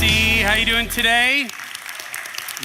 JC. How you doing today?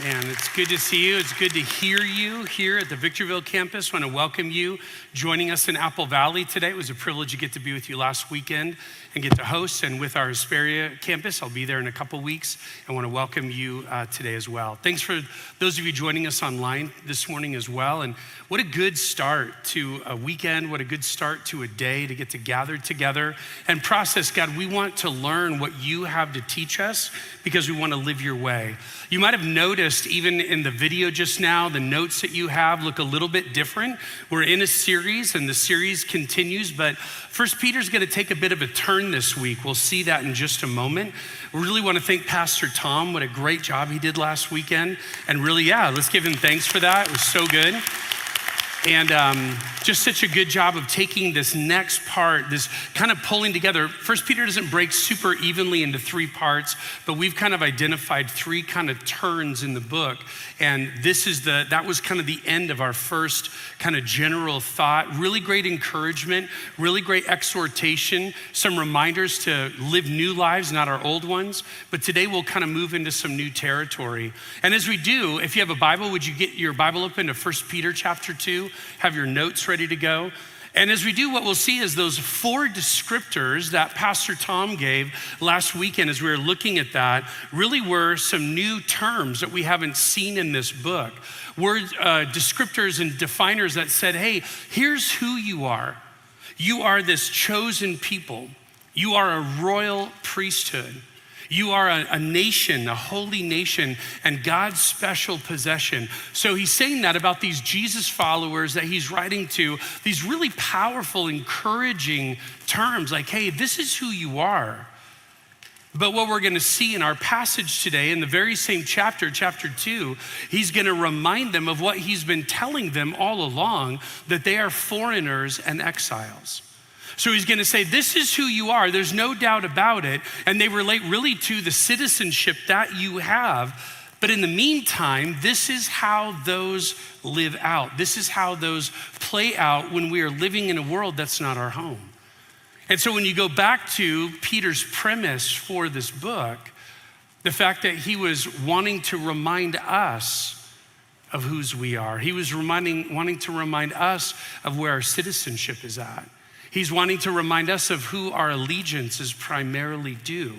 Man, it's good to see you. It's good to hear you here at the Victorville campus. I want to welcome you joining us in Apple Valley today. It was a privilege to get to be with you last weekend and get to host. And with our Hesperia campus, I'll be there in a couple weeks. I want to welcome you uh, today as well. Thanks for those of you joining us online this morning as well. And what a good start to a weekend. What a good start to a day to get to gather together and process. God, we want to learn what you have to teach us because we want to live your way. You might have noticed, even in the video just now, the notes that you have look a little bit different. We're in a series and the series continues, but First Peter's going to take a bit of a turn this week. We'll see that in just a moment. We really want to thank Pastor Tom. What a great job he did last weekend. And really, yeah, let's give him thanks for that. It was so good. And um, just such a good job of taking this next part, this kind of pulling together. First Peter doesn't break super evenly into three parts, but we've kind of identified three kind of turns in the book. And this is the, that was kind of the end of our first kind of general thought. Really great encouragement, really great exhortation, some reminders to live new lives, not our old ones. But today we'll kind of move into some new territory. And as we do, if you have a Bible, would you get your Bible open to First Peter chapter 2? Have your notes ready to go. And as we do, what we'll see is those four descriptors that Pastor Tom gave last weekend as we were looking at that really were some new terms that we haven't seen in this book. Words, uh, descriptors and definers that said, hey, here's who you are. You are this chosen people, you are a royal priesthood. You are a, a, nation, a holy nation, and God's special possession. So he's saying that about these Jesus followers that he's writing to, these really powerful, encouraging terms like, hey, this is who you are. But what we're going to see in our passage today, in the very same chapter, chapter two, he's going to remind them of what he's been telling them all along that they are foreigners and exiles. So he's going to say, This is who you are. There's no doubt about it. And they relate really to the citizenship that you have. But in the meantime, this is how those live out. This is how those play out when we are living in a world that's not our home. And so when you go back to Peter's premise for this book, the fact that he was wanting to remind us of whose we are, he was reminding, wanting to remind us of where our citizenship is at. He's wanting to remind us of who our allegiance is primarily due.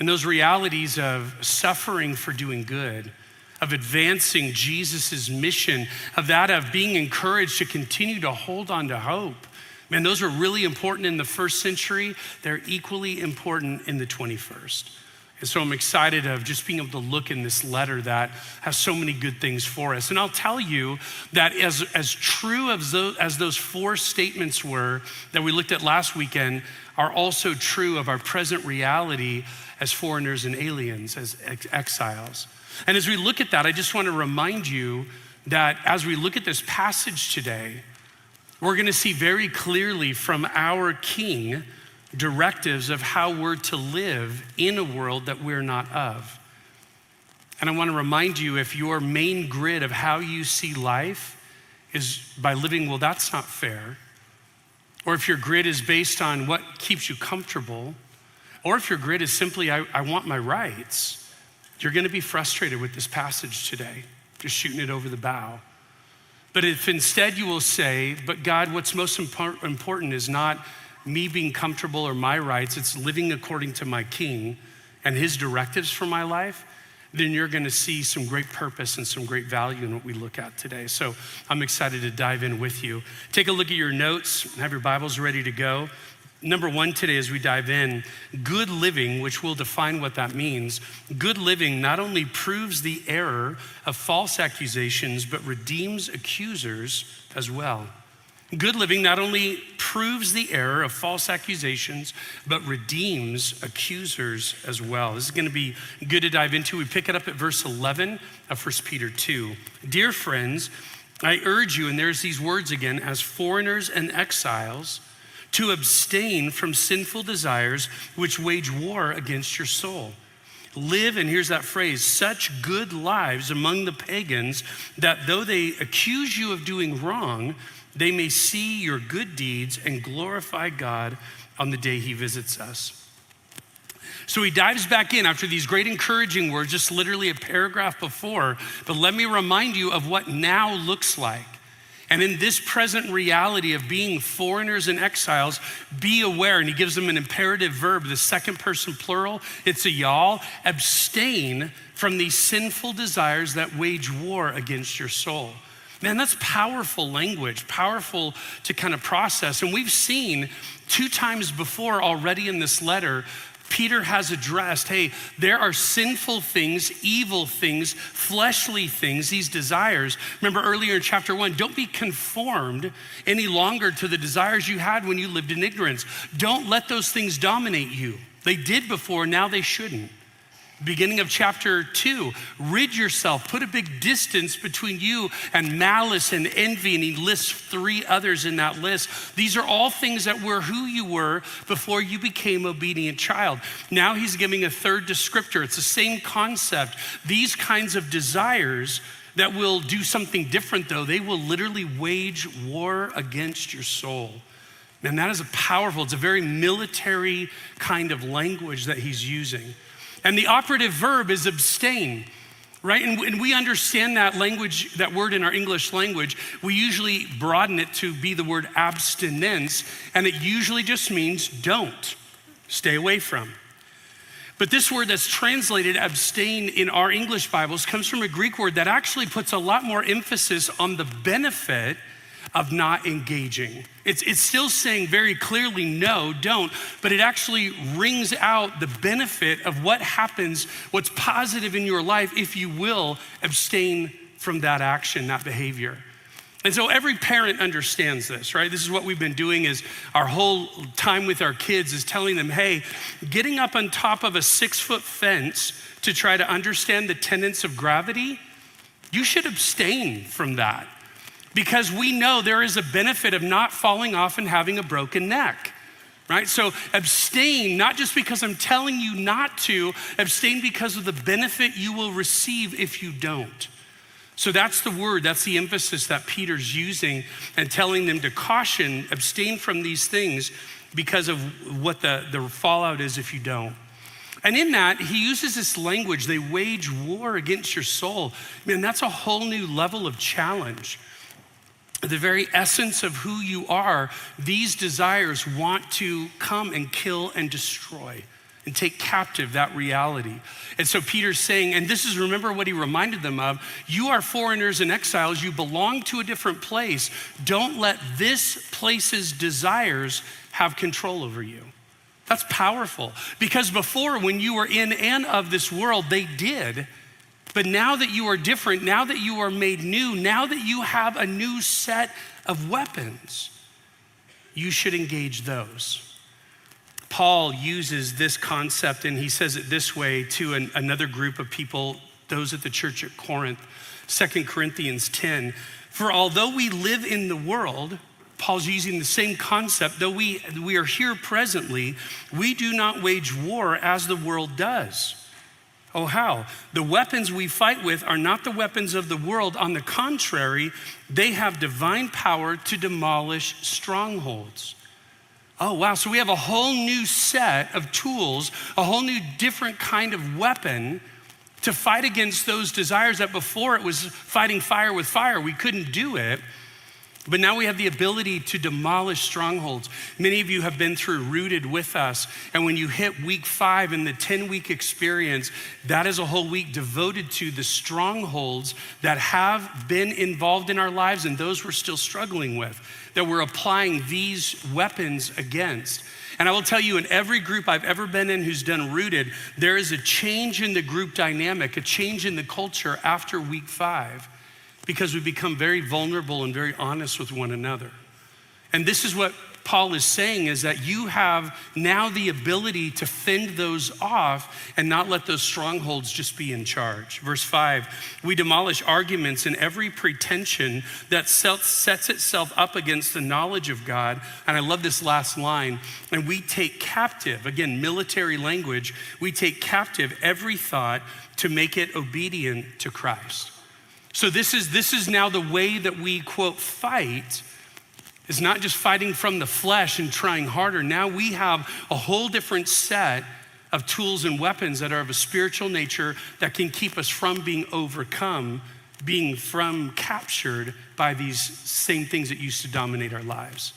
And those realities of suffering for doing good, of advancing Jesus' mission, of that of being encouraged to continue to hold on to hope. Man, those are really important in the first century. They're equally important in the 21st. And so I'm excited of just being able to look in this letter that has so many good things for us. And I'll tell you that as, as true as those, as those four statements were that we looked at last weekend, are also true of our present reality as foreigners and aliens, as ex- exiles. And as we look at that, I just want to remind you that as we look at this passage today, we're going to see very clearly from our King directives of how we're to live in a world that we're not of. And I want to remind you if your main grid of how you see life is by living, well, that's not fair, or if your grid is based on what keeps you comfortable, or if your grid is simply, I, I want my rights, you're going to be frustrated with this passage today, just shooting it over the bow. But if instead you will say, but God, what's most important is not me being comfortable or my rights, it's living according to my king and his directives for my life, then you're going to see some great purpose and some great value in what we look at today. So I'm excited to dive in with you. Take a look at your notes, have your Bibles ready to go. Number one today, as we dive in, good living, which we'll define what that means, good living not only proves the error of false accusations, but redeems accusers as well. Good living not only proves the error of false accusations, but redeems accusers as well. This is going to be good to dive into. We pick it up at verse 11 of 1 Peter 2. Dear friends, I urge you, and there's these words again, as foreigners and exiles, to abstain from sinful desires which wage war against your soul. Live, and here's that phrase, such good lives among the pagans that though they accuse you of doing wrong, they may see your good deeds and glorify God on the day he visits us. So he dives back in after these great encouraging words, just literally a paragraph before. But let me remind you of what now looks like. And in this present reality of being foreigners and exiles, be aware. And he gives them an imperative verb, the second person plural. It's a y'all. Abstain from these sinful desires that wage war against your soul. Man, that's powerful language, powerful to kind of process. And we've seen two times before already in this letter Peter has addressed hey, there are sinful things, evil things, fleshly things, these desires. Remember earlier in chapter one, don't be conformed any longer to the desires you had when you lived in ignorance. Don't let those things dominate you. They did before, now they shouldn't beginning of chapter two, rid yourself, put a big distance between you and malice and envy. And he lists three others in that list. These are all things that were who you were before you became obedient child. Now he's giving a third descriptor. It's the same concept. These kinds of desires that will do something different, though, they will literally wage war against your soul. And that is a powerful, it's a very military kind of language that he's using. And the operative verb is abstain, right? And, and, we understand that language, that word in our English language. We usually broaden it to be the word abstinence, and it usually just means don't, stay away from. But this word that's translated abstain in our English Bibles comes from a Greek word that actually puts a lot more emphasis on the benefit of not engaging. It's, it's still saying very clearly, no, don't, but it actually rings out the benefit of what happens, what's positive in your life if you will abstain from that action, that behavior. And so every parent understands this, right? This is what we've been doing is our whole time with our kids is telling them, hey, getting up on top of a six foot fence to try to understand the tenets of gravity, you should abstain from that because we know there is a benefit of not falling off and having a broken neck. Right? So abstain, not just because I'm telling you not to, abstain because of the benefit you will receive if you don't. So that's the word, that's the emphasis that Peter's using and telling them to caution, abstain from these things because of what the, the fallout is if you don't. And in that, he uses this language, they wage war against your soul. Man, that's a whole new level of challenge the very essence of who you are, these desires want to come and kill and destroy and take captive that reality. And so Peter's saying, and this is remember what he reminded them of you are foreigners and exiles, you belong to a different place. Don't let this place's desires have control over you. That's powerful because before, when you were in and of this world, they did. But now that you are different, now that you are made new, now that you have a new set of weapons, you should engage those. Paul uses this concept and he says it this way to an, another group of people, those at the church at Corinth, 2 Corinthians 10. For although we live in the world, Paul's using the same concept, though we, we are here presently, we do not wage war as the world does. Oh, how? The weapons we fight with are not the weapons of the world. On the contrary, they have divine power to demolish strongholds. Oh, wow. So we have a whole new set of tools, a whole new different kind of weapon to fight against those desires that before it was fighting fire with fire. We couldn't do it. But now we have the ability to demolish strongholds. Many of you have been through Rooted with us. And when you hit week five in the 10 week experience, that is a whole week devoted to the strongholds that have been involved in our lives and those we're still struggling with, that we're applying these weapons against. And I will tell you, in every group I've ever been in who's done Rooted, there is a change in the group dynamic, a change in the culture after week five because we become very vulnerable and very honest with one another. And this is what Paul is saying is that you have now the ability to fend those off and not let those strongholds just be in charge. Verse 5 we demolish arguments and every pretension that sets itself up against the knowledge of God. And I love this last line and we take captive, again, military language, we take captive every thought to make it obedient to Christ. So this is this is now the way that we quote fight is not just fighting from the flesh and trying harder. Now we have a whole different set of tools and weapons that are of a spiritual nature that can keep us from being overcome, being from captured by these same things that used to dominate our lives.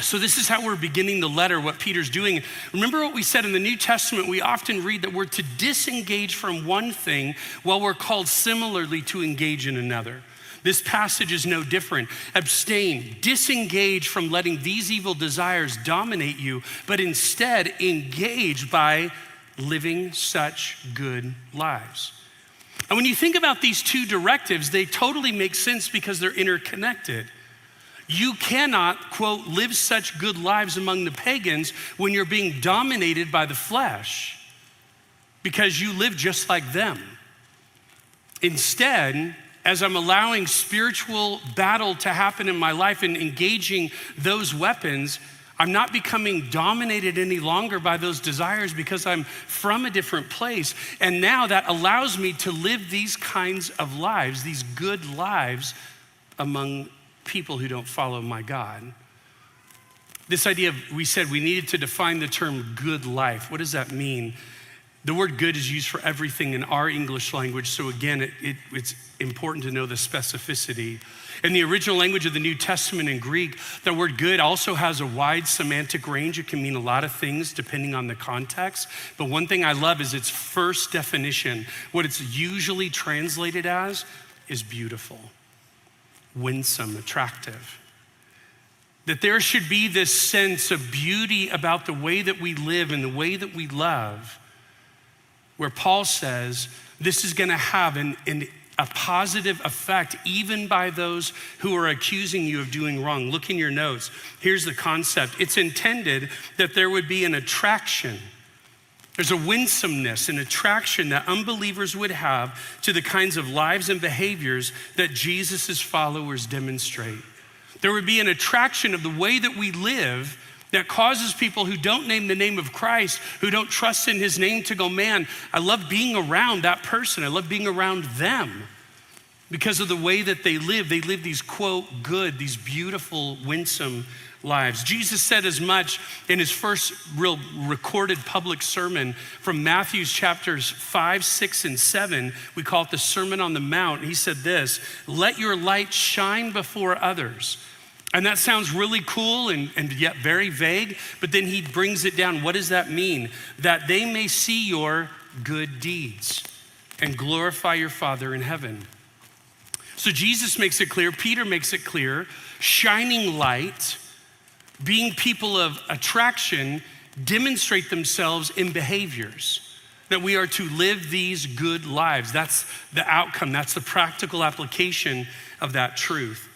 So, this is how we're beginning the letter, what Peter's doing. Remember what we said in the New Testament, we often read that we're to disengage from one thing while we're called similarly to engage in another. This passage is no different. Abstain, disengage from letting these evil desires dominate you, but instead engage by living such good lives. And when you think about these two directives, they totally make sense because they're interconnected. You cannot, quote, live such good lives among the pagans when you're being dominated by the flesh because you live just like them. Instead, as I'm allowing spiritual battle to happen in my life and engaging those weapons, I'm not becoming dominated any longer by those desires because I'm from a different place. And now that allows me to live these kinds of lives, these good lives among people who don't follow my God. This idea of, we said we needed to define the term good life. What does that mean? The word good is used for everything in our English language, so again, it, it, it's important to know the specificity. In the original language of the New Testament in Greek, the word good also has a wide semantic range. It can mean a lot of things depending on the context. But one thing I love is its first definition. What it's usually translated as is beautiful winsome, attractive. That there should be this sense of beauty about the way that we live and the way that we love, where Paul says this is going to have an, an, a positive effect even by those who are accusing you of doing wrong. Look in your notes. Here's the concept it's intended that there would be an attraction there's a winsomeness and attraction that unbelievers would have to the kinds of lives and behaviors that Jesus' followers demonstrate. There would be an attraction of the way that we live that causes people who don't name the name of Christ, who don't trust in his name, to go, man, I love being around that person. I love being around them because of the way that they live. They live these, quote, good, these beautiful, winsome lives. Jesus said as much in his first real recorded public sermon from Matthew's chapters 5, 6, and 7. We call it the Sermon on the Mount. He said this Let your light shine before others. And that sounds really cool and, and yet very vague, but then he brings it down. What does that mean? That they may see your good deeds and glorify your Father in heaven. So Jesus makes it clear, Peter makes it clear, shining light being people of attraction demonstrate themselves in behaviors. That we are to live these good lives. That's the outcome, that's the practical application of that truth.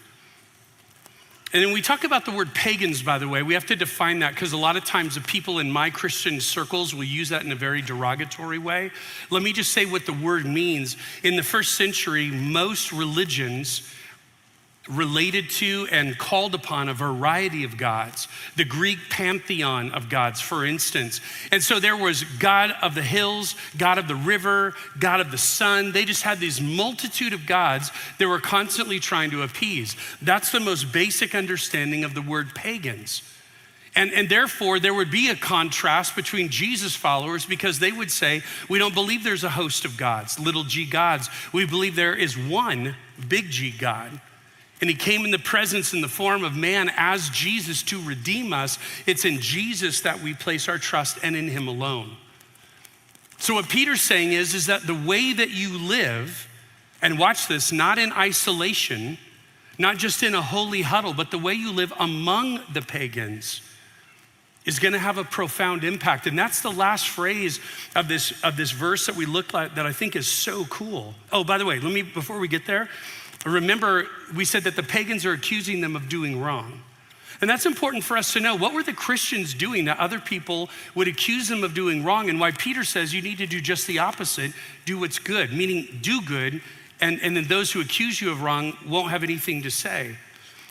And then we talk about the word pagans, by the way. We have to define that because a lot of times the people in my Christian circles will use that in a very derogatory way. Let me just say what the word means. In the first century, most religions related to and called upon a variety of gods, the Greek pantheon of gods, for instance. And so there was God of the hills, God of the river, God of the sun. They just had these multitude of gods they were constantly trying to appease. That's the most basic understanding of the word pagans. And, and therefore, there would be a contrast between Jesus' followers because they would say, We don't believe there's a host of gods, little g gods. We believe there is one big G God and he came in the presence in the form of man as Jesus to redeem us. It's in Jesus that we place our trust and in him alone. So what Peter's saying is is that the way that you live and watch this not in isolation, not just in a holy huddle, but the way you live among the pagans is going to have a profound impact. And that's the last phrase of this, of this verse that we look at that I think is so cool. Oh, by the way, let me, before we get there, Remember, we said that the pagans are accusing them of doing wrong. And that's important for us to know. What were the Christians doing that other people would accuse them of doing wrong? And why Peter says you need to do just the opposite do what's good, meaning do good, and, and then those who accuse you of wrong won't have anything to say.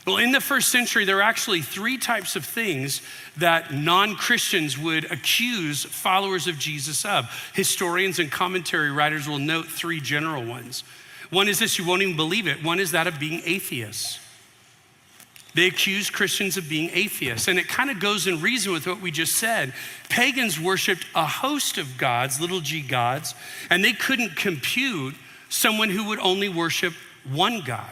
Well, in the first century, there are actually three types of things that non Christians would accuse followers of Jesus of. Historians and commentary writers will note three general ones. One is this, you won't even believe it. One is that of being atheists. They accused Christians of being atheists. And it kind of goes in reason with what we just said. Pagans worshiped a host of gods, little g gods, and they couldn't compute someone who would only worship one God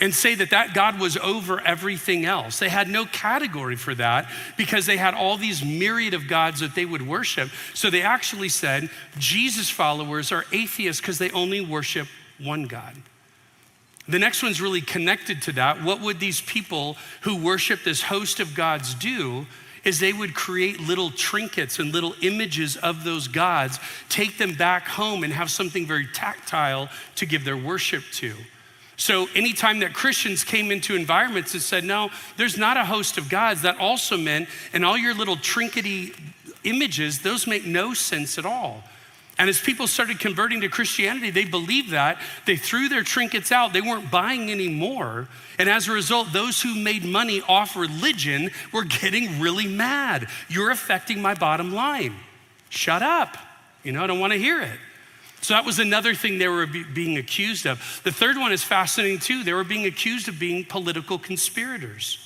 and say that that God was over everything else. They had no category for that because they had all these myriad of gods that they would worship. So they actually said Jesus followers are atheists because they only worship one God. The next one's really connected to that. What would these people who worship this host of gods do? Is they would create little trinkets and little images of those gods, take them back home, and have something very tactile to give their worship to. So, anytime that Christians came into environments that said, no, there's not a host of gods, that also meant, and all your little trinkety images, those make no sense at all. And as people started converting to Christianity, they believed that. They threw their trinkets out. They weren't buying anymore. And as a result, those who made money off religion were getting really mad. You're affecting my bottom line. Shut up. You know, I don't want to hear it. So that was another thing they were be- being accused of. The third one is fascinating too. They were being accused of being political conspirators.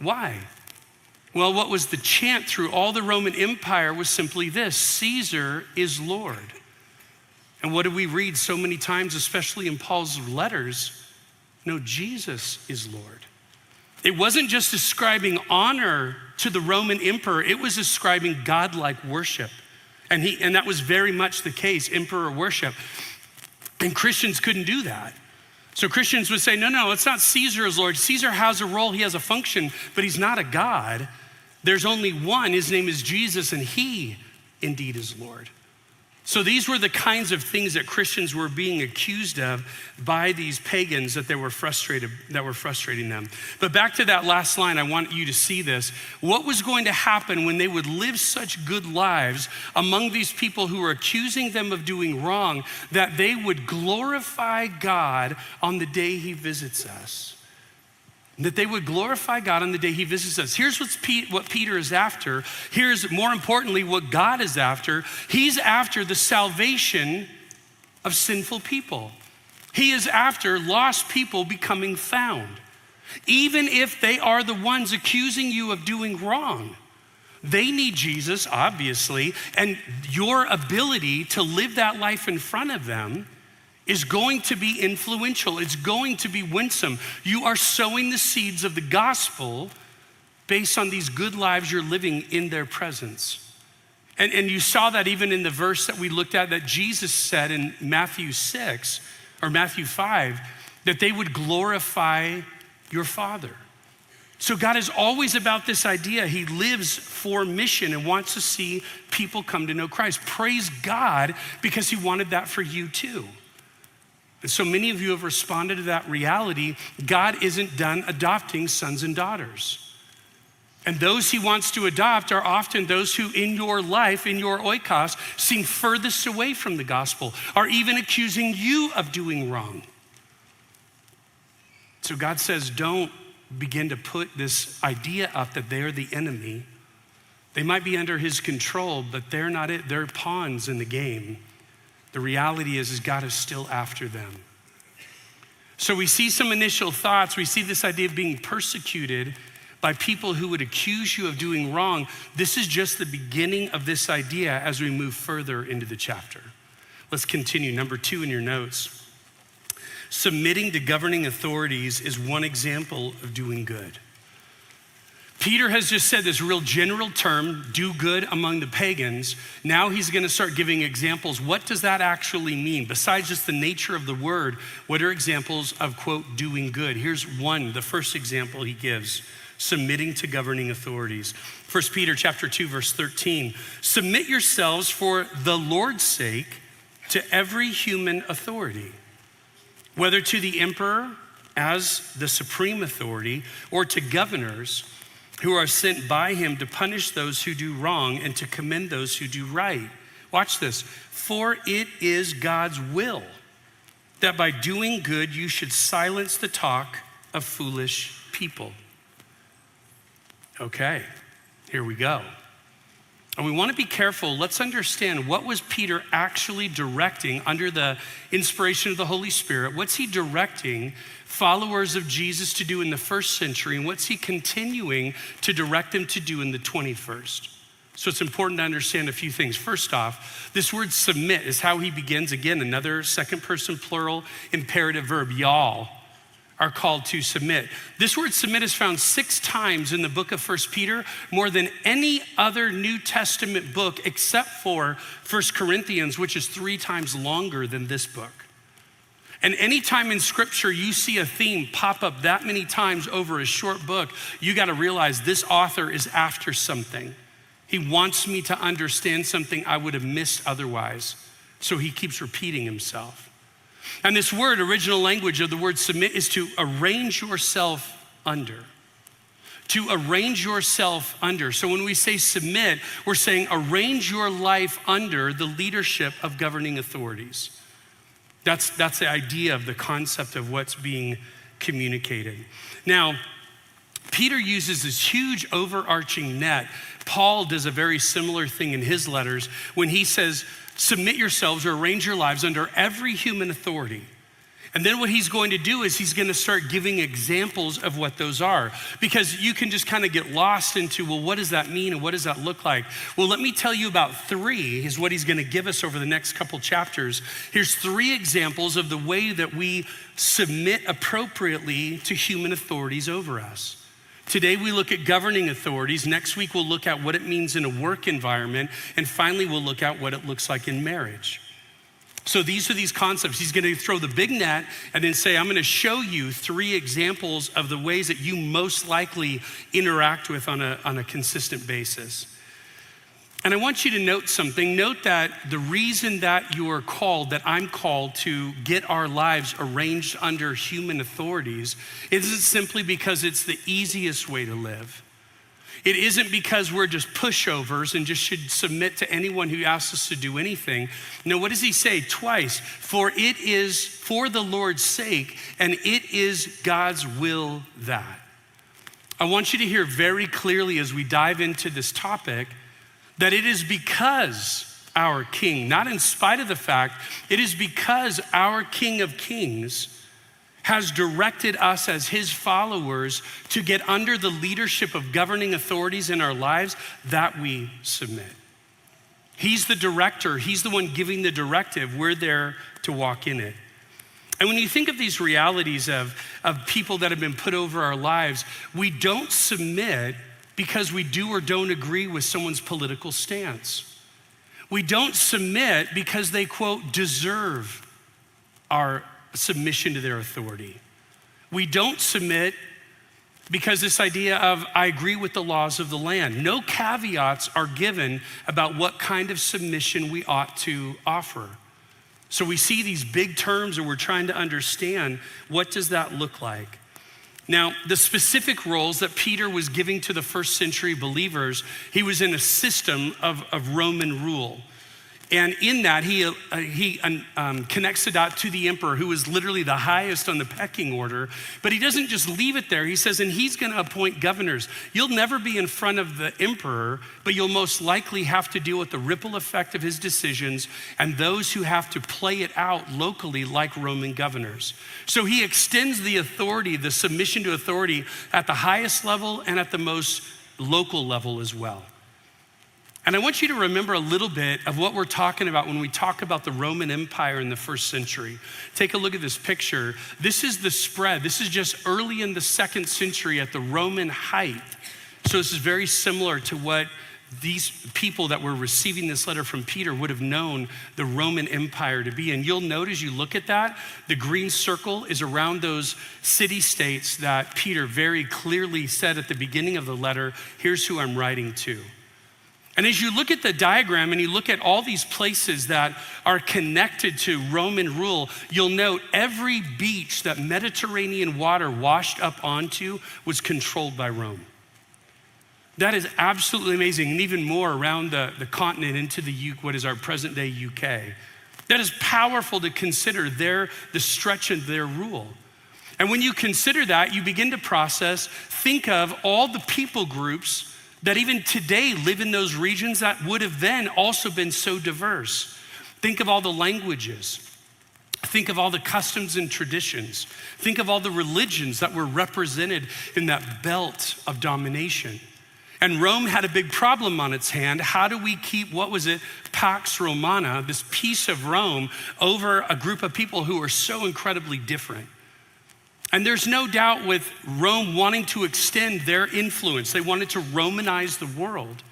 Why? Well, what was the chant through all the Roman Empire was simply this Caesar is Lord. And what do we read so many times, especially in Paul's letters? No, Jesus is Lord. It wasn't just ascribing honor to the Roman emperor, it was ascribing godlike worship. And, he, and that was very much the case, emperor worship. And Christians couldn't do that. So Christians would say, no, no, it's not Caesar as Lord. Caesar has a role, he has a function, but he's not a God. There's only one. His name is Jesus, and he indeed is Lord. So these were the kinds of things that Christians were being accused of by these pagans that they were frustrated that were frustrating them. But back to that last line, I want you to see this. What was going to happen when they would live such good lives among these people who were accusing them of doing wrong that they would glorify God on the day he visits us? That they would glorify God on the day he visits us. Here's what's what Peter is after. Here's more importantly what God is after. He's after the salvation of sinful people. He is after lost people becoming found. Even if they are the ones accusing you of doing wrong, they need Jesus, obviously, and your ability to live that life in front of them is going to be influential, it's going to be winsome. You are sowing the seeds of the gospel based on these good lives you're living in their presence. And, and you saw that even in the verse that we looked at that Jesus said in Matthew 6 or Matthew 5 that they would glorify your Father. So God is always about this idea. He lives for mission and wants to see people come to know Christ. Praise God because He wanted that for you too. And so many of you have responded to that reality. God isn't done adopting sons and daughters. And those he wants to adopt are often those who, in your life, in your oikos, seem furthest away from the gospel, are even accusing you of doing wrong. So God says, don't begin to put this idea up that they're the enemy. They might be under his control, but they're not it. They're pawns in the game. The reality is, is God is still after them. So we see some initial thoughts. We see this idea of being persecuted by people who would accuse you of doing wrong. This is just the beginning of this idea as we move further into the chapter. Let's continue. Number two in your notes. Submitting to governing authorities is one example of doing good. Peter has just said this real general term, do good among the pagans. Now he's going to start giving examples. What does that actually mean? Besides just the nature of the word, what are examples of, quote, doing good? Here's one, the first example he gives submitting to governing authorities. 1 Peter chapter 2 verse 13. Submit yourselves for the Lord's sake to every human authority, whether to the emperor as the supreme authority or to governors who are sent by him to punish those who do wrong and to commend those who do right. Watch this. For it is God's will that by doing good you should silence the talk of foolish people. Okay, here we go. And we want to be careful. Let's understand what was Peter actually directing under the inspiration of the Holy Spirit? What's he directing followers of Jesus to do in the first century? And what's he continuing to direct them to do in the 21st? So it's important to understand a few things. First off, this word submit is how he begins again, another second person plural imperative verb, y'all are called to submit. This word submit is found six times in the book of First Peter, more than any other New Testament book except for First Corinthians, which is three times longer than this book. And anytime in scripture you see a theme pop up that many times over a short book, you got to realize this author is after something. He wants me to understand something I would have missed otherwise. So he keeps repeating himself. And this word, original language of the word submit, is to arrange yourself under. To arrange yourself under. So when we say submit, we're saying arrange your life under the leadership of governing authorities. That's, that's the idea of the concept of what's being communicated. Now, Peter uses this huge overarching net. Paul does a very similar thing in his letters when he says, submit yourselves or arrange your lives under every human authority. And then what he's going to do is he's going to start giving examples of what those are. Because you can just kind of get lost into, well, what does that mean and what does that look like? Well, let me tell you about three, is what he's going to give us over the next couple chapters. Here's three examples of the way that we submit appropriately to human authorities over us. Today we look at governing authorities. Next week we'll look at what it means in a work environment. And finally we'll look at what it looks like in marriage. So these are these concepts. He's going to throw the big net and then say, I'm going to show you three examples of the ways that you most likely interact with on a, on a consistent basis. And I want you to note something. Note that the reason that you are called, that I'm called to get our lives arranged under human authorities, isn't simply because it's the easiest way to live. It isn't because we're just pushovers and just should submit to anyone who asks us to do anything. No, what does he say twice? For it is for the Lord's sake, and it is God's will that. I want you to hear very clearly as we dive into this topic that it is because our King, not in spite of the fact, it is because our King of Kings has directed us as his followers to get under the leadership of governing authorities in our lives that we submit. He's the director, he's the one giving the directive. We're there to walk in it. And when you think of these realities of, of people that have been put over our lives, we don't submit because we do or don't agree with someone's political stance. We don't submit because they, quote, deserve our submission to their authority. We don't submit because this idea of, I agree with the laws of the land. No caveats are given about what kind of submission we ought to offer. So we see these big terms and we're trying to understand what does that look like? Now, the specific roles that Peter was giving to the first century believers, he was in a system of, of Roman rule. And in that, he, uh, he um, connects the dot to the emperor, who is literally the highest on the pecking order. But he doesn't just leave it there. He says, and he's going to appoint governors. You'll never be in front of the emperor, but you'll most likely have to deal with the ripple effect of his decisions and those who have to play it out locally, like Roman governors. So he extends the authority, the submission to authority, at the highest level and at the most local level as well. And I want you to remember a little bit of what we're talking about when we talk about the Roman Empire in the first century. Take a look at this picture. This is the spread. This is just early in the second century at the Roman height. So this is very similar to what these people that were receiving this letter from Peter would have known the Roman Empire to be. And you'll note as you look at that, the green circle is around those city states that Peter very clearly said at the beginning of the letter here's who I'm writing to. And as you look at the diagram and you look at all these places that are connected to Roman rule, you'll note every beach that Mediterranean water washed up onto was controlled by Rome. That is absolutely amazing, and even more around the, the continent into the what is our present day UK. That is powerful to consider their, the stretch of their rule. And when you consider that, you begin to process, think of all the people groups that even today live in those regions that would have then also been so diverse. Think of all the languages. Think of all the customs and traditions. Think of all the religions that were represented in that belt of domination. And Rome had a big problem on its hand. How do we keep, what was it, Pax Romana, this peace of Rome, over a group of people who are so incredibly different? And there's no doubt with Rome wanting to extend their influence, they wanted to Romanize the world.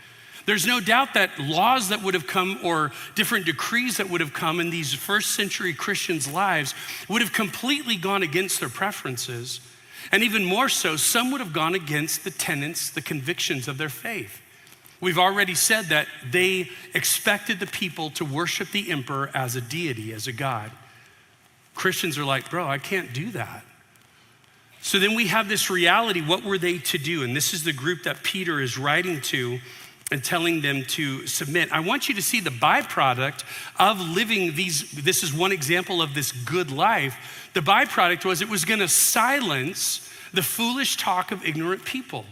There's no doubt that laws that would have come or different decrees that would have come in these first century Christians' lives would have completely gone against their preferences. And even more so, some would have gone against the tenets, the convictions of their faith. We've already said that they expected the people to worship the emperor as a deity, as a god. Christians are like, bro, I can't do that. So then we have this reality what were they to do? And this is the group that Peter is writing to and telling them to submit. I want you to see the byproduct of living these. This is one example of this good life. The byproduct was it was going to silence the foolish talk of ignorant people.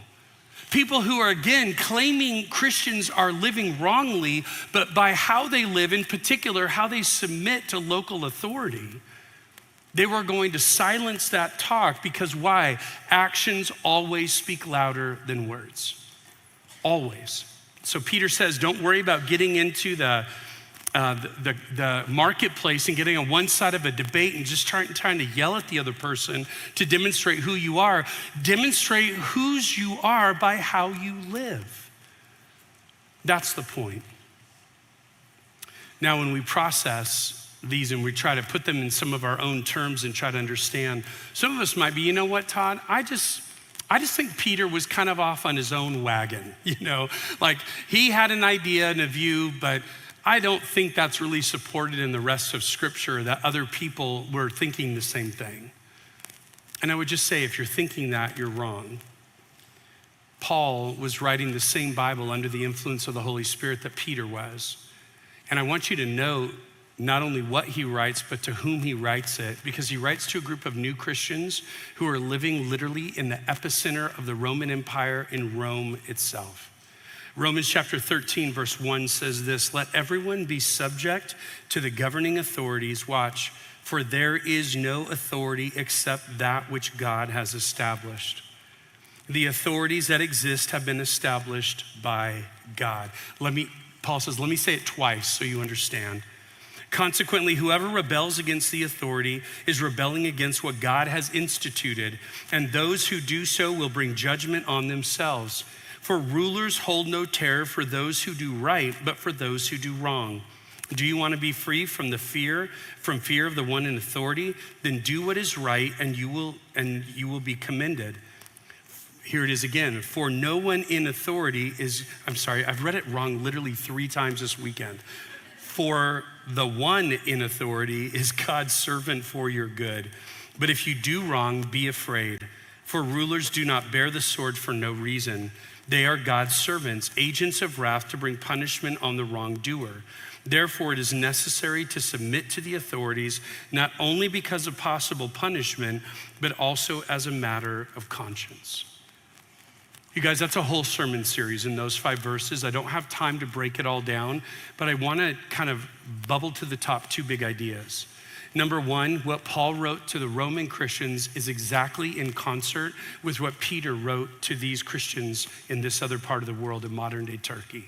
People who are again claiming Christians are living wrongly, but by how they live, in particular, how they submit to local authority, they were going to silence that talk because why? Actions always speak louder than words. Always. So Peter says, don't worry about getting into the, uh, the, the, the, marketplace and getting on one side of a debate and just trying, trying to yell at the other person to demonstrate who you are. Demonstrate whose you are by how you live. That's the point. Now, when we process these and we try to put them in some of our own terms and try to understand, some of us might be, you know what, Todd? I just, I just think Peter was kind of off on his own wagon, you know, like he had an idea and a view, but I don't think that's really supported in the rest of Scripture that other people were thinking the same thing. And I would just say, if you're thinking that, you're wrong. Paul was writing the same Bible under the influence of the Holy Spirit that Peter was. And I want you to note not only what he writes, but to whom he writes it, because he writes to a group of new Christians who are living literally in the epicenter of the Roman Empire in Rome itself. Romans chapter 13, verse 1 says this Let everyone be subject to the governing authorities. Watch, for there is no authority except that which God has established. The authorities that exist have been established by God. Let me, Paul says, let me say it twice so you understand. Consequently, whoever rebels against the authority is rebelling against what God has instituted, and those who do so will bring judgment on themselves. For rulers hold no terror for those who do right, but for those who do wrong. Do you want to be free from the fear, from fear of the one in authority? Then do what is right, and you will, and you will be commended. Here it is again. For no one in authority is, I'm sorry, I've read it wrong literally three times this weekend. For the one in authority is God's servant for your good. But if you do wrong, be afraid. For rulers do not bear the sword for no reason. They are God's servants, agents of wrath to bring punishment on the wrongdoer. Therefore, it is necessary to submit to the authorities, not only because of possible punishment, but also as a matter of conscience. You guys, that's a whole sermon series in those five verses. I don't have time to break it all down, but I want to kind of bubble to the top two big ideas. Number one, what Paul wrote to the Roman Christians is exactly in concert with what Peter wrote to these Christians in this other part of the world, in modern day Turkey.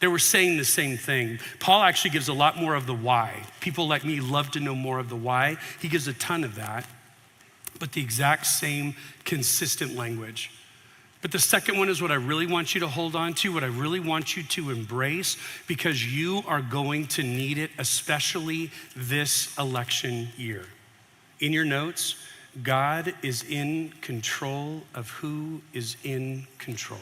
They were saying the same thing. Paul actually gives a lot more of the why. People like me love to know more of the why. He gives a ton of that, but the exact same consistent language. But the second one is what I really want you to hold on to, what I really want you to embrace, because you are going to need it, especially this election year. In your notes, God is in control of who is in control.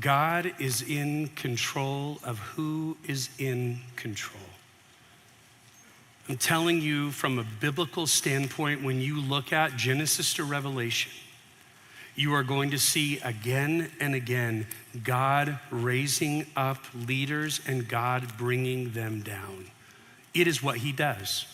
God is in control of who is in control. I'm telling you from a biblical standpoint, when you look at Genesis to Revelation, you are going to see again and again God raising up leaders and God bringing them down. It is what he does.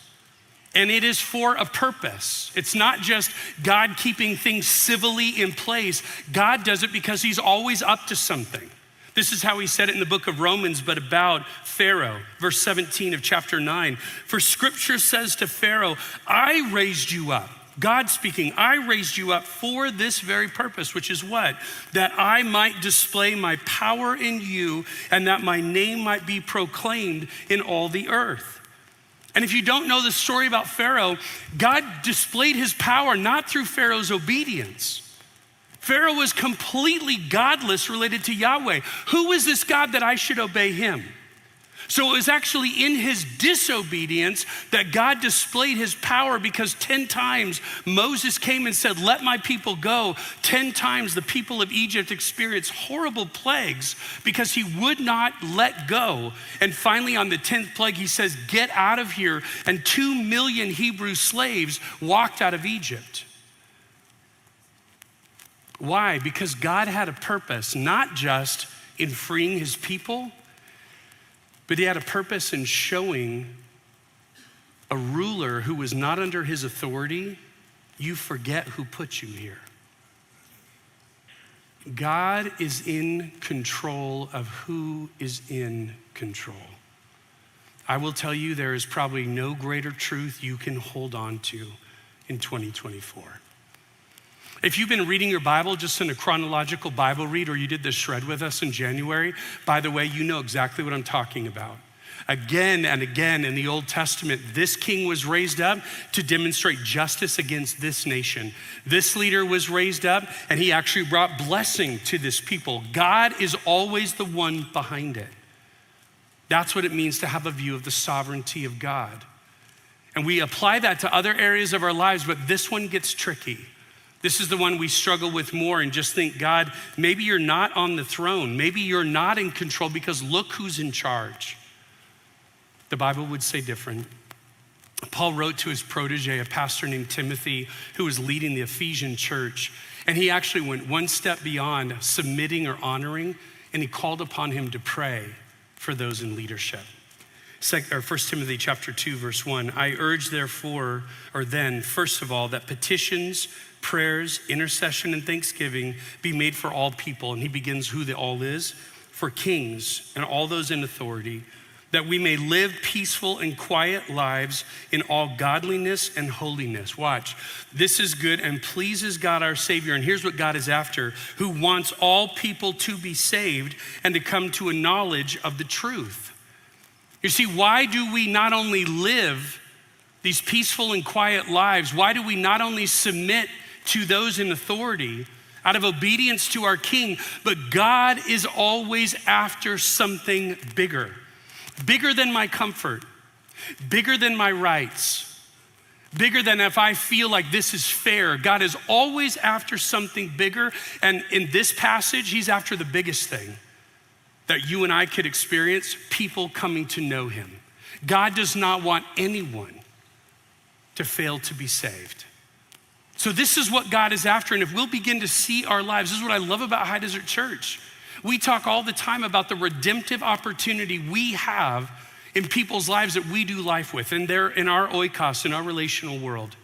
And it is for a purpose. It's not just God keeping things civilly in place. God does it because He's always up to something. This is how he said it in the book of Romans, but about Pharaoh, verse 17 of chapter 9. For scripture says to Pharaoh, I raised you up. God speaking, I raised you up for this very purpose, which is what? That I might display my power in you and that my name might be proclaimed in all the earth. And if you don't know the story about Pharaoh, God displayed his power not through Pharaoh's obedience. Pharaoh was completely godless related to Yahweh. Who is this God that I should obey him? So it was actually in his disobedience that God displayed his power because 10 times Moses came and said, Let my people go. 10 times the people of Egypt experienced horrible plagues because he would not let go. And finally, on the 10th plague, he says, Get out of here. And two million Hebrew slaves walked out of Egypt. Why? Because God had a purpose, not just in freeing his people but he had a purpose in showing a ruler who was not under his authority, you forget who put you here. God is in control of who is in control. I will tell you, there is probably no greater truth you can hold on to in 2024. If you've been reading your Bible just in a chronological Bible read, or you did the shred with us in January, by the way, you know exactly what I'm talking about. Again and again in the Old Testament, this king was raised up to demonstrate justice against this nation. This leader was raised up and he actually brought blessing to this people. God is always the one behind it. That's what it means to have a view of the sovereignty of God. And we apply that to other areas of our lives, but this one gets tricky. This is the one we struggle with more and just think, God, maybe you're not on the throne. Maybe you're not in control because look who's in charge. The Bible would say different. Paul wrote to his protege, a pastor named Timothy, who was leading the Ephesian church. And he actually went one step beyond submitting or honoring, and he called upon him to pray for those in leadership. 1 Timothy chapter 2, verse 1. I urge, therefore, or then, first of all, that petitions, prayers, intercession, and thanksgiving be made for all people. And he begins who the all is for kings and all those in authority, that we may live peaceful and quiet lives in all godliness and holiness. Watch, this is good and pleases God our Savior. And here's what God is after who wants all people to be saved and to come to a knowledge of the truth. You see, why do we not only live these peaceful and quiet lives? Why do we not only submit to those in authority out of obedience to our king, but God is always after something bigger, bigger than my comfort, bigger than my rights. Bigger than if I feel like this is fair. God is always after something bigger. And in this passage, He's after the biggest thing that you and I could experience people coming to know Him. God does not want anyone to fail to be saved. So, this is what God is after. And if we'll begin to see our lives, this is what I love about High Desert Church. We talk all the time about the redemptive opportunity we have in people's lives that we do life with, and they're in our oikos, in our relational world.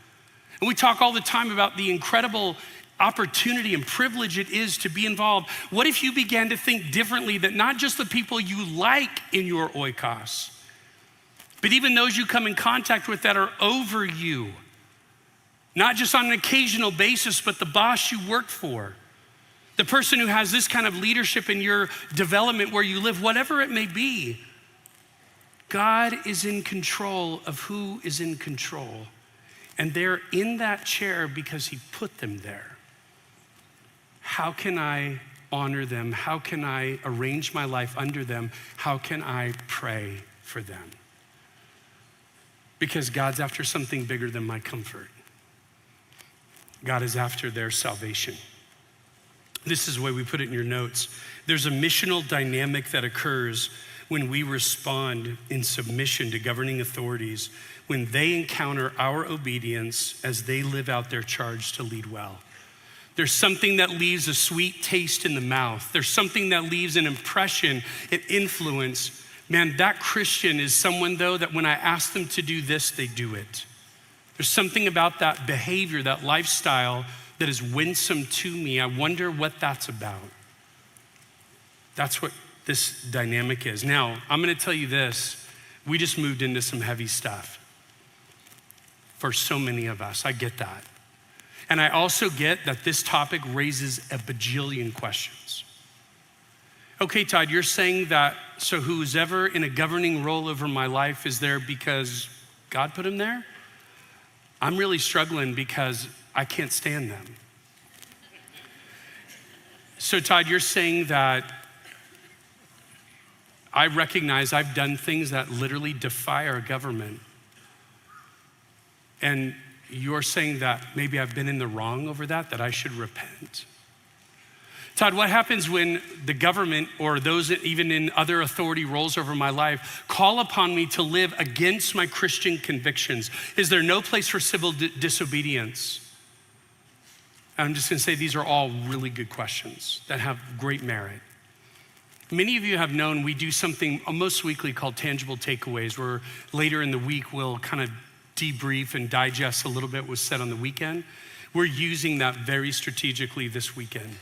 And we talk all the time about the incredible opportunity and privilege it is to be involved. What if you began to think differently that not just the people you like in your oikos, but even those you come in contact with that are over you? Not just on an occasional basis, but the boss you work for, the person who has this kind of leadership in your development where you live, whatever it may be. God is in control of who is in control. And they're in that chair because He put them there. How can I honor them? How can I arrange my life under them? How can I pray for them? Because God's after something bigger than my comfort. God is after their salvation. This is the way we put it in your notes. There's a missional dynamic that occurs when we respond in submission to governing authorities, when they encounter our obedience as they live out their charge to lead well. There's something that leaves a sweet taste in the mouth. There's something that leaves an impression, an influence. Man, that Christian is someone, though, that when I ask them to do this, they do it. There's something about that behavior, that lifestyle that is winsome to me. I wonder what that's about. That's what this dynamic is. Now, I'm going to tell you this. We just moved into some heavy stuff for so many of us. I get that. And I also get that this topic raises a bajillion questions. Okay, Todd, you're saying that so who's ever in a governing role over my life is there because God put him there? I'm really struggling because I can't stand them. So, Todd, you're saying that I recognize I've done things that literally defy our government. And you're saying that maybe I've been in the wrong over that, that I should repent. Todd, what happens when the government or those even in other authority roles over my life call upon me to live against my Christian convictions? Is there no place for civil di- disobedience? I'm just gonna say these are all really good questions that have great merit. Many of you have known we do something almost weekly called tangible takeaways, where later in the week we'll kind of debrief and digest a little bit what was said on the weekend. We're using that very strategically this weekend.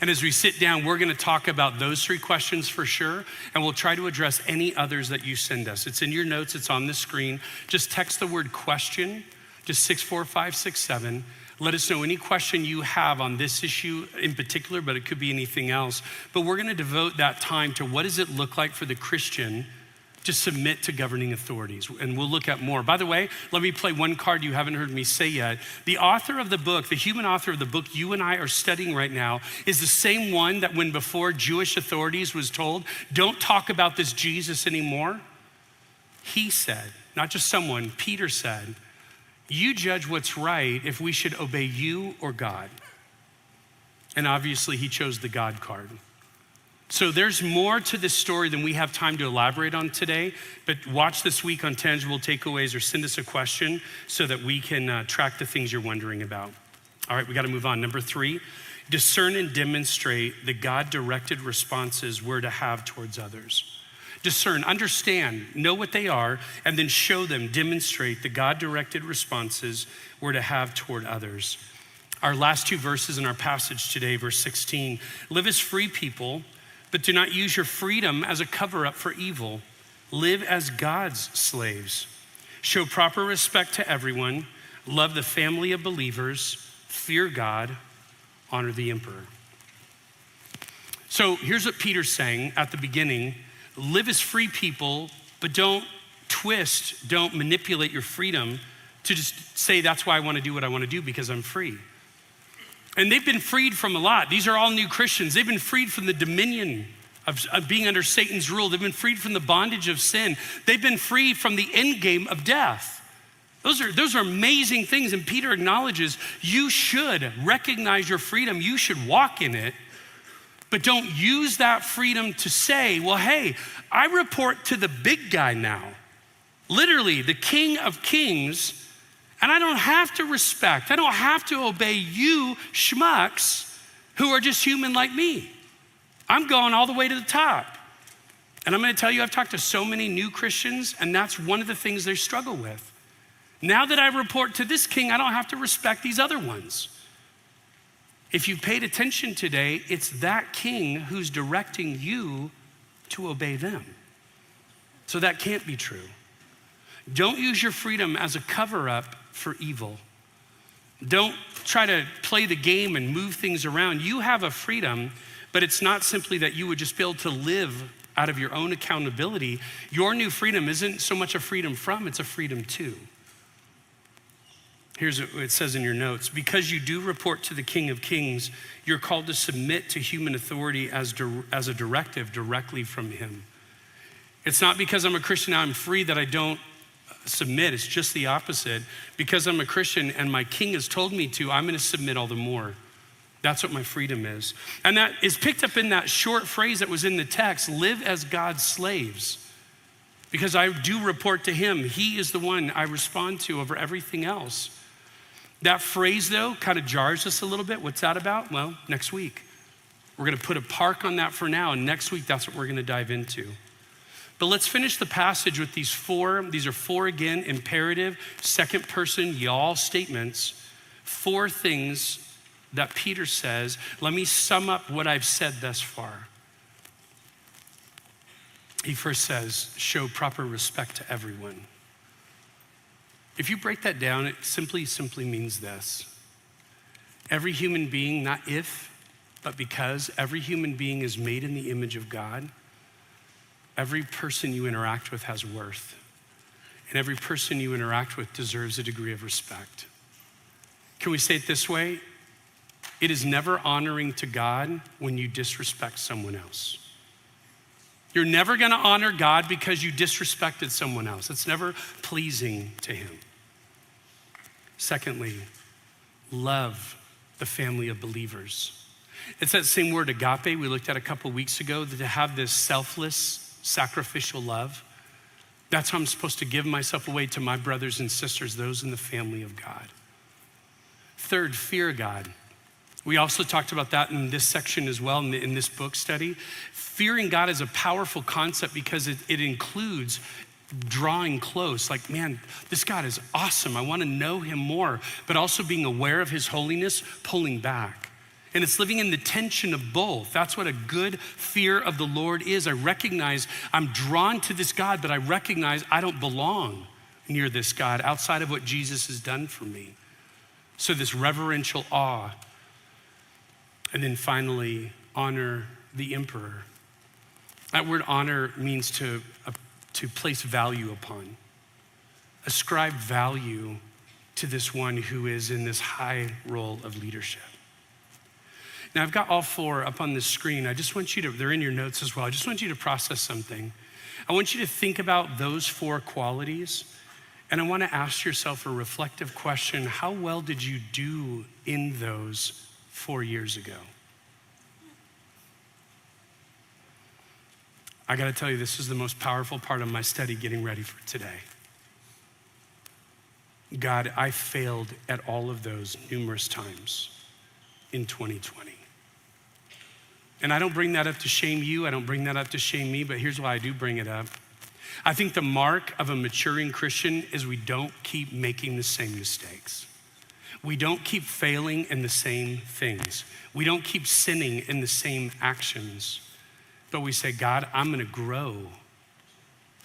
And as we sit down, we're going to talk about those three questions for sure, and we'll try to address any others that you send us. It's in your notes, it's on the screen. Just text the word question, to 64567. Let us know any question you have on this issue in particular, but it could be anything else. But we're going to devote that time to what does it look like for the Christian to submit to governing authorities. And we'll look at more. By the way, let me play one card you haven't heard me say yet. The author of the book, the human author of the book you and I are studying right now, is the same one that when before Jewish authorities was told, don't talk about this Jesus anymore, he said, not just someone, Peter said, you judge what's right if we should obey you or God. And obviously, he chose the God card. So there's more to this story than we have time to elaborate on today, but watch this week on Tangible Takeaways or send us a question so that we can uh, track the things you're wondering about. All right, we got to move on. Number three, discern and demonstrate the God directed responses we're to have towards others. Discern, understand, know what they are, and then show them, demonstrate the God directed responses we're to have toward others. Our last two verses in our passage today, verse 16 live as free people but do not use your freedom as a cover up for evil. Live as God's slaves. Show proper respect to everyone. Love the family of believers. Fear God. Honor the emperor. So here's what Peter's saying at the beginning live as free people, but don't twist, don't manipulate your freedom to just say, that's why I want to do what I want to do because I'm free. And they've been freed from a lot. These are all new Christians. They've been freed from the dominion of, of, being under Satan's rule. They've been freed from the bondage of sin. They've been free from the end game of death. Those are, those are amazing things. And Peter acknowledges you should recognize your freedom, you should walk in it, but don't use that freedom to say, well, hey, I report to the big guy now, literally, the king of kings and I don't have to respect, I don't have to obey you schmucks who are just human like me. I'm going all the way to the top. And I'm going to tell you, I've talked to so many new Christians, and that's one of the things they struggle with. Now that I report to this king, I don't have to respect these other ones. If you've paid attention today, it's that king who's directing you to obey them. So that can't be true. Don't use your freedom as a cover up for evil. Don't try to play the game and move things around. You have a freedom, but it's not simply that you would just be able to live out of your own accountability. Your new freedom isn't so much a freedom from, it's a freedom to. Here's what it says in your notes because you do report to the King of Kings, you're called to submit to human authority as, as a directive directly from Him. It's not because I'm a Christian now I'm free that I don't submit. It's just the opposite. Because I'm a Christian and my king has told me to, I'm going to submit all the more. That's what my freedom is. And that is picked up in that short phrase that was in the text live as God's slaves. Because I do report to him. He is the one I respond to over everything else. That phrase, though, kind of jars us a little bit. What's that about? Well, next week. We're going to put a park on that for now, and next week, that's what we're going to dive into. But let's finish the passage with these four. These are four, again, imperative, second person, y'all statements. Four things that Peter says. Let me sum up what I've said thus far. He first says, show proper respect to everyone. If you break that down, it simply, simply means this every human being, not if, but because every human being is made in the image of God, every person you interact with has worth. And every person you interact with deserves a degree of respect. Can we say it this way? It is never honoring to God when you disrespect someone else. You're never gonna honor God because you disrespected someone else. It's never pleasing to Him. Secondly, love the family of believers. It's that same word agape we looked at a couple weeks ago, that to have this selfless, sacrificial love. That's how I'm supposed to give myself away to my brothers and sisters, those in the family of God. Third, fear God. We also talked about that in this section as well, in, the, in this book study. Fearing God is a powerful concept because it, it includes drawing close, like, man, this God is awesome. I want to know him more, but also being aware of his holiness, pulling back. And it's living in the tension of both. That's what a good fear of the Lord is. I recognize I'm drawn to this God, but I recognize I don't belong near this God outside of what Jesus has done for me. So, this reverential awe. And then finally, honor the emperor. That word honor means to uh, to place value upon. Ascribe value to this one who is in this high role of leadership. Now, I've got all four up on the screen. I just want you to, they're in your notes as well. I just want you to process something. I want you to think about those four qualities, and I want to ask yourself a reflective question How well did you do in those four years ago? I got to tell you, this is the most powerful part of my study getting ready for today. God, I failed at all of those numerous times in 2020. And I don't bring that up to shame you, I don't bring that up to shame me, but here's why I do bring it up. I think the mark of a maturing Christian is we don't keep making the same mistakes. We don't keep failing in the same things. We don't keep sinning in the same actions. But we say, God, I'm gonna grow.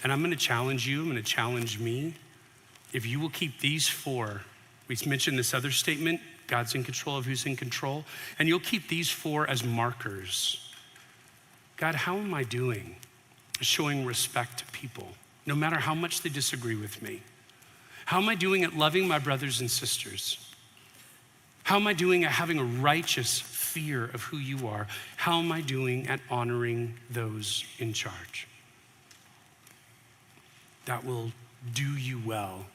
And I'm gonna challenge you, I'm gonna challenge me. If you will keep these four, we mentioned this other statement God's in control of who's in control, and you'll keep these four as markers. God, how am I doing? Showing respect to people, no matter how much they disagree with me. How am I doing at loving my brothers and sisters? How am I doing at having a righteous fear of who you are? How am I doing at honoring those in charge? That will do you well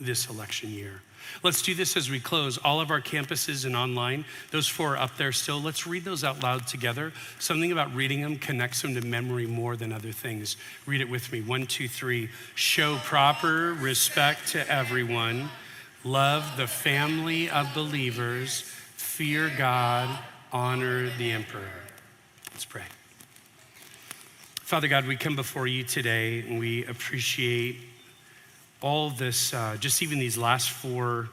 this election year. Let's do this as we close. All of our campuses and online, those four are up there still. Let's read those out loud together. Something about reading them connects them to memory more than other things. Read it with me. One, two, three. Show proper respect to everyone love the family of believers, fear God, honor the emperor. Let's pray. Father God, we come before you today and we appreciate all this, uh, just even these last four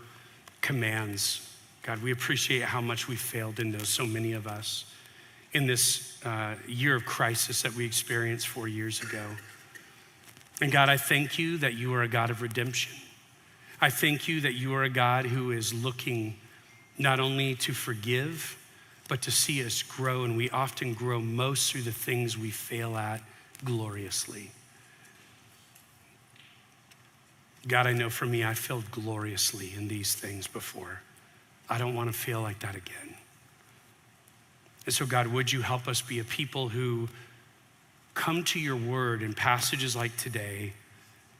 commands. God, we appreciate how much we failed in those, so many of us, in this uh, year of crisis that we experienced four years ago. And God, I thank you that you are a God of redemption. I thank you that you are a God who is looking not only to forgive, but to see us grow. And we often grow most through the things we fail at gloriously. God, I know for me, I failed gloriously in these things before. I don't want to feel like that again. And so, God, would you help us be a people who come to your word in passages like today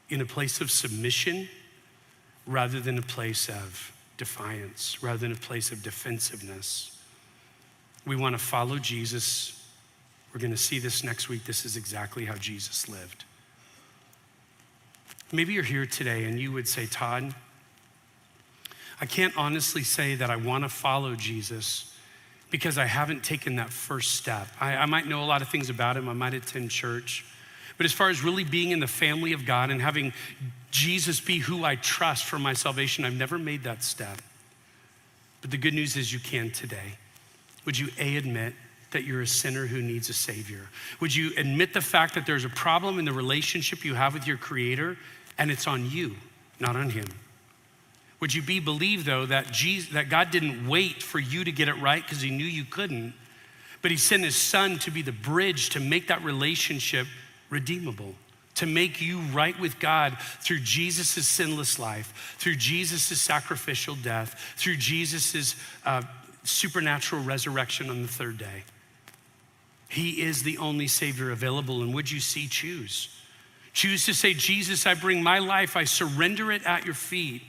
in a place of submission rather than a place of defiance, rather than a place of defensiveness. We want to follow Jesus. We're going to see this next week. This is exactly how Jesus lived. Maybe you're here today and you would say, Todd, I can't honestly say that I want to follow Jesus because I haven't taken that first step. I, I might know a lot of things about him, I might attend church, But as far as really being in the family of God and having Jesus be who I trust for my salvation, I've never made that step. But the good news is you can today. Would you A, admit that you're a sinner who needs a Savior? Would you admit the fact that there's a problem in the relationship you have with your Creator and it's on you, not on Him? Would you be believe though that Jesus, that God didn't wait for you to get it right because He knew you couldn't, but He sent His Son to be the bridge to make that relationship redeemable? to make you right with God through Jesus' sinless life, through Jesus' sacrificial death, through Jesus' uh, supernatural resurrection on the third day. He is the only Savior available, and would you see choose? Choose to say, Jesus, I bring my life, I surrender it at your feet.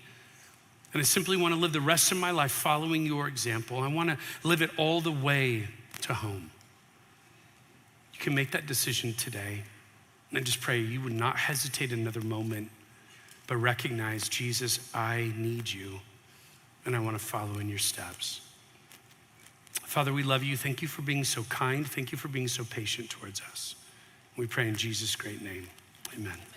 And I simply want to live the rest of my life following your example. I want to live it all the way to home. You can make that decision today. And I just pray you would not hesitate another moment, but recognize, Jesus, I need you, and I want to follow in your steps. Father, we love you. Thank you for being so kind. Thank you for being so patient towards us. We pray in Jesus' great name. Amen.